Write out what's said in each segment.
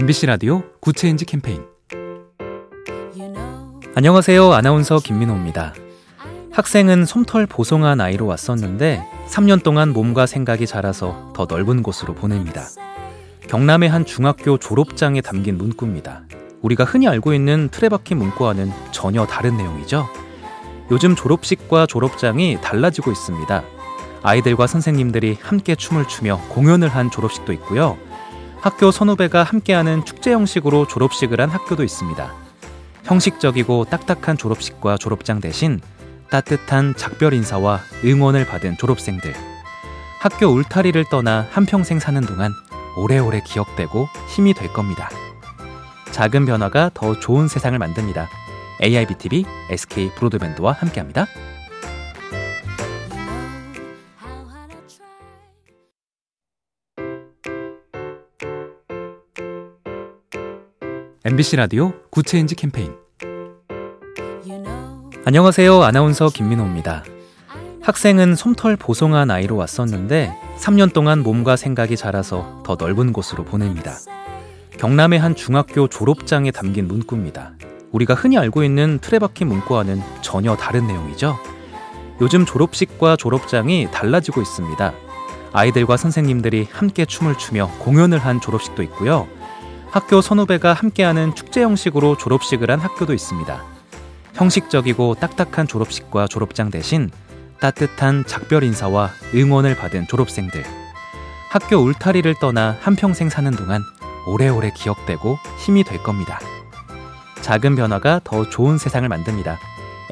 MBC 라디오 Good Change 캠페인 안녕하세요. 아나운서 김민호입니다. 학생은 솜털 보송한 아이로 왔었는데 3년 동안 몸과 생각이 자라서 더 넓은 곳으로 보냅니다. 경남의 한 중학교 졸업장에 담긴 문구입니다. 우리가 흔히 알고 있는 틀에 박힌 문구와는 전혀 다른 내용이죠. 요즘 졸업식과 졸업장이 달라지고 있습니다. 아이들과 선생님들이 함께 춤을 추며 공연을 한 졸업식도 있고요. 학교 선후배가 함께하는 축제 형식으로 졸업식을 한 학교도 있습니다. 형식적이고 딱딱한 졸업식과 졸업장 대신 따뜻한 작별 인사와 응원을 받은 졸업생들. 학교 울타리를 떠나 한평생 사는 동안 오래오래 기억되고 힘이 될 겁니다. 작은 변화가 더 좋은 세상을 만듭니다. AIBTV SK 브로드밴드와 함께합니다. MBC 라디오 Good Change 캠페인 안녕하세요. 아나운서 김민호입니다. 학생은 솜털 보송한 아이로 왔었는데 3년 동안 몸과 생각이 자라서 더 넓은 곳으로 보냅니다. 경남의 한 중학교 졸업장에 담긴 문구입니다. 우리가 흔히 알고 있는 틀에 박힌 문구와는 전혀 다른 내용이죠. 요즘 졸업식과 졸업장이 달라지고 있습니다. 아이들과 선생님들이 함께 춤을 추며 공연을 한 졸업식도 있고요. 학교 선후배가 함께하는 축제 형식으로 졸업식을 한 학교도 있습니다. 형식적이고 딱딱한 졸업식과 졸업장 대신 따뜻한 작별 인사와 응원을 받은 졸업생들. 학교 울타리를 떠나 한평생 사는 동안 오래오래 기억되고 힘이 될 겁니다. 작은 변화가 더 좋은 세상을 만듭니다.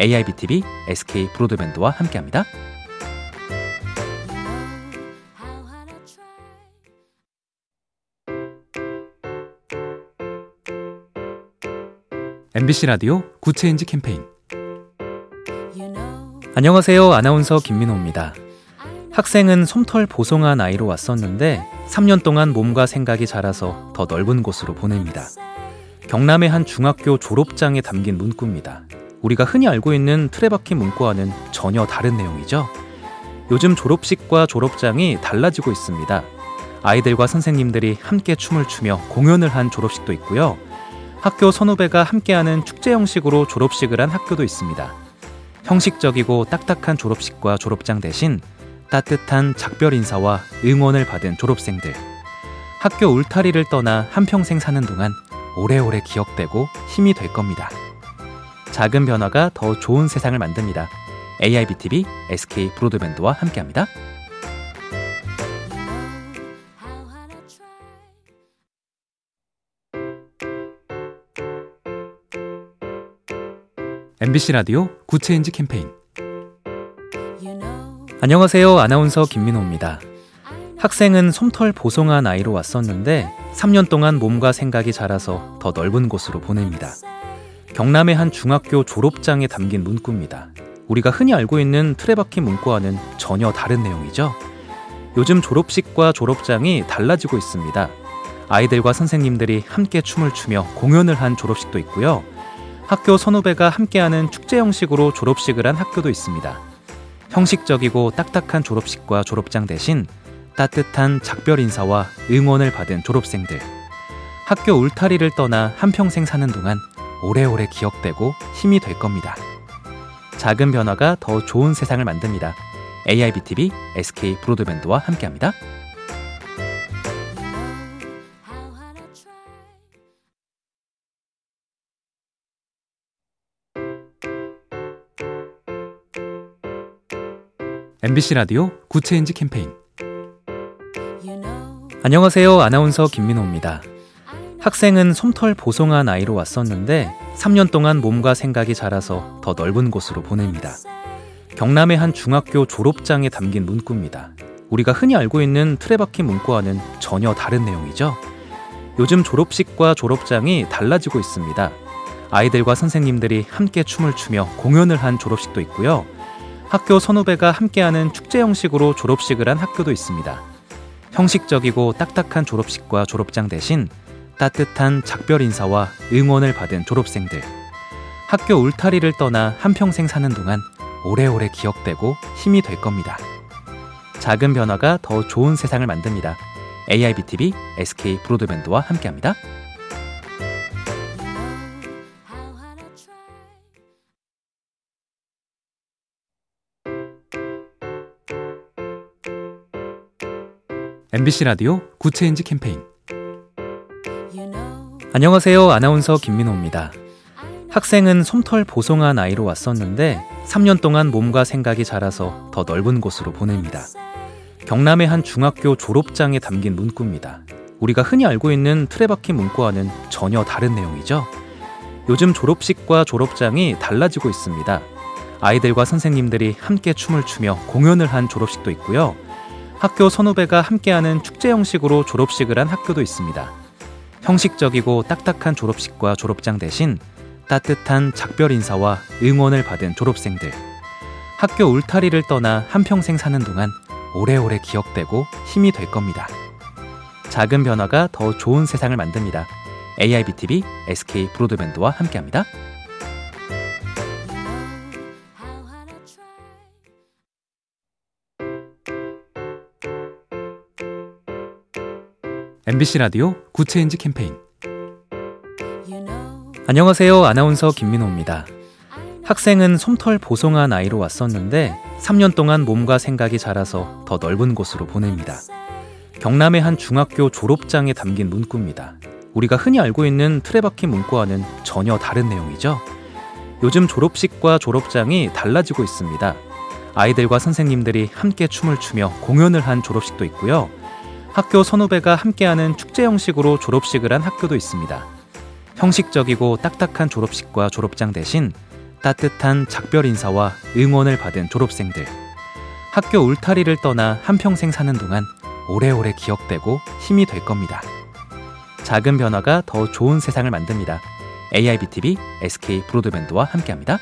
AIBTV SK 브로드밴드와 함께합니다. MBC 라디오 Good Change 캠페인 안녕하세요. 아나운서 김민호입니다. 학생은 솜털 보송한 아이로 왔었는데 3년 동안 몸과 생각이 자라서 더 넓은 곳으로 보냅니다. 경남의 한 중학교 졸업장에 담긴 문구입니다. 우리가 흔히 알고 있는 틀에 박힌 문구와는 전혀 다른 내용이죠. 요즘 졸업식과 졸업장이 달라지고 있습니다. 아이들과 선생님들이 함께 춤을 추며 공연을 한 졸업식도 있고요. 학교 선후배가 함께하는 축제 형식으로 졸업식을 한 학교도 있습니다. 형식적이고 딱딱한 졸업식과 졸업장 대신 따뜻한 작별 인사와 응원을 받은 졸업생들. 학교 울타리를 떠나 한평생 사는 동안 오래오래 기억되고 힘이 될 겁니다. 작은 변화가 더 좋은 세상을 만듭니다. AIBTV SK 브로드밴드와 함께합니다. MBC 라디오 Good Change 캠페인 안녕하세요. 아나운서 김민호입니다. 학생은 솜털 보송한 아이로 왔었는데 3년 동안 몸과 생각이 자라서 더 넓은 곳으로 보냅니다. 경남의 한 중학교 졸업장에 담긴 문구입니다. 우리가 흔히 알고 있는 틀에 박힌 문구와는 전혀 다른 내용이죠. 요즘 졸업식과 졸업장이 달라지고 있습니다. 아이들과 선생님들이 함께 춤을 추며 공연을 한 졸업식도 있고요. 학교 선후배가 함께하는 축제 형식으로 졸업식을 한 학교도 있습니다. 형식적이고 딱딱한 졸업식과 졸업장 대신 따뜻한 작별 인사와 응원을 받은 졸업생들. 학교 울타리를 떠나 한평생 사는 동안 오래오래 기억되고 힘이 될 겁니다. 작은 변화가 더 좋은 세상을 만듭니다. AIBTV SK 브로드밴드와 함께합니다. MBC 라디오 Good Change 캠페인 안녕하세요. 아나운서 김민호입니다. 학생은 솜털 보송한 아이로 왔었는데 3년 동안 몸과 생각이 자라서 더 넓은 곳으로 보냅니다. 경남의 한 중학교 졸업장에 담긴 문구입니다. 우리가 흔히 알고 있는 틀에 박힌 문구와는 전혀 다른 내용이죠. 요즘 졸업식과 졸업장이 달라지고 있습니다. 아이들과 선생님들이 함께 춤을 추며 공연을 한 졸업식도 있고요. 학교 선후배가 함께하는 축제 형식으로 졸업식을 한 학교도 있습니다. 형식적이고 딱딱한 졸업식과 졸업장 대신 따뜻한 작별 인사와 응원을 받은 졸업생들. 학교 울타리를 떠나 한평생 사는 동안 오래오래 기억되고 힘이 될 겁니다. 작은 변화가 더 좋은 세상을 만듭니다. AIBTV SK 브로드밴드와 함께합니다. MBC 라디오 Good Change 캠페인 안녕하세요. 아나운서 김민호입니다. 학생은 솜털 보송한 아이로 왔었는데 3년 동안 몸과 생각이 자라서 더 넓은 곳으로 보냅니다. 경남의 한 중학교 졸업장에 담긴 문구입니다. 우리가 흔히 알고 있는 틀에 박힌 문구와는 전혀 다른 내용이죠. 요즘 졸업식과 졸업장이 달라지고 있습니다. 아이들과 선생님들이 함께 춤을 추며 공연을 한 졸업식도 있고요. 학교 선후배가 함께하는 축제 형식으로 졸업식을 한 학교도 있습니다. 형식적이고 딱딱한 졸업식과 졸업장 대신 따뜻한 작별 인사와 응원을 받은 졸업생들. 학교 울타리를 떠나 한평생 사는 동안 오래오래 기억되고 힘이 될 겁니다. 작은 변화가 더 좋은 세상을 만듭니다. AIBTV, SK 브로드밴드와 함께합니다. MBC 라디오 Good Change 캠페인 안녕하세요. 아나운서 김민호입니다. 학생은 솜털 보송한 아이로 왔었는데 3년 동안 몸과 생각이 자라서 더 넓은 곳으로 보냅니다. 경남의 한 중학교 졸업장에 담긴 문구입니다. 우리가 흔히 알고 있는 틀에 박힌 문구와는 전혀 다른 내용이죠. 요즘 졸업식과 졸업장이 달라지고 있습니다. 아이들과 선생님들이 함께 춤을 추며 공연을 한 졸업식도 있고요. 학교 선후배가 함께하는 축제 형식으로 졸업식을 한 학교도 있습니다. 형식적이고 딱딱한 졸업식과 졸업장 대신 따뜻한 작별 인사와 응원을 받은 졸업생들. 학교 울타리를 떠나 한평생 사는 동안 오래오래 기억되고 힘이 될 겁니다. 작은 변화가 더 좋은 세상을 만듭니다. AIBTV, SK 브로드밴드와 함께합니다.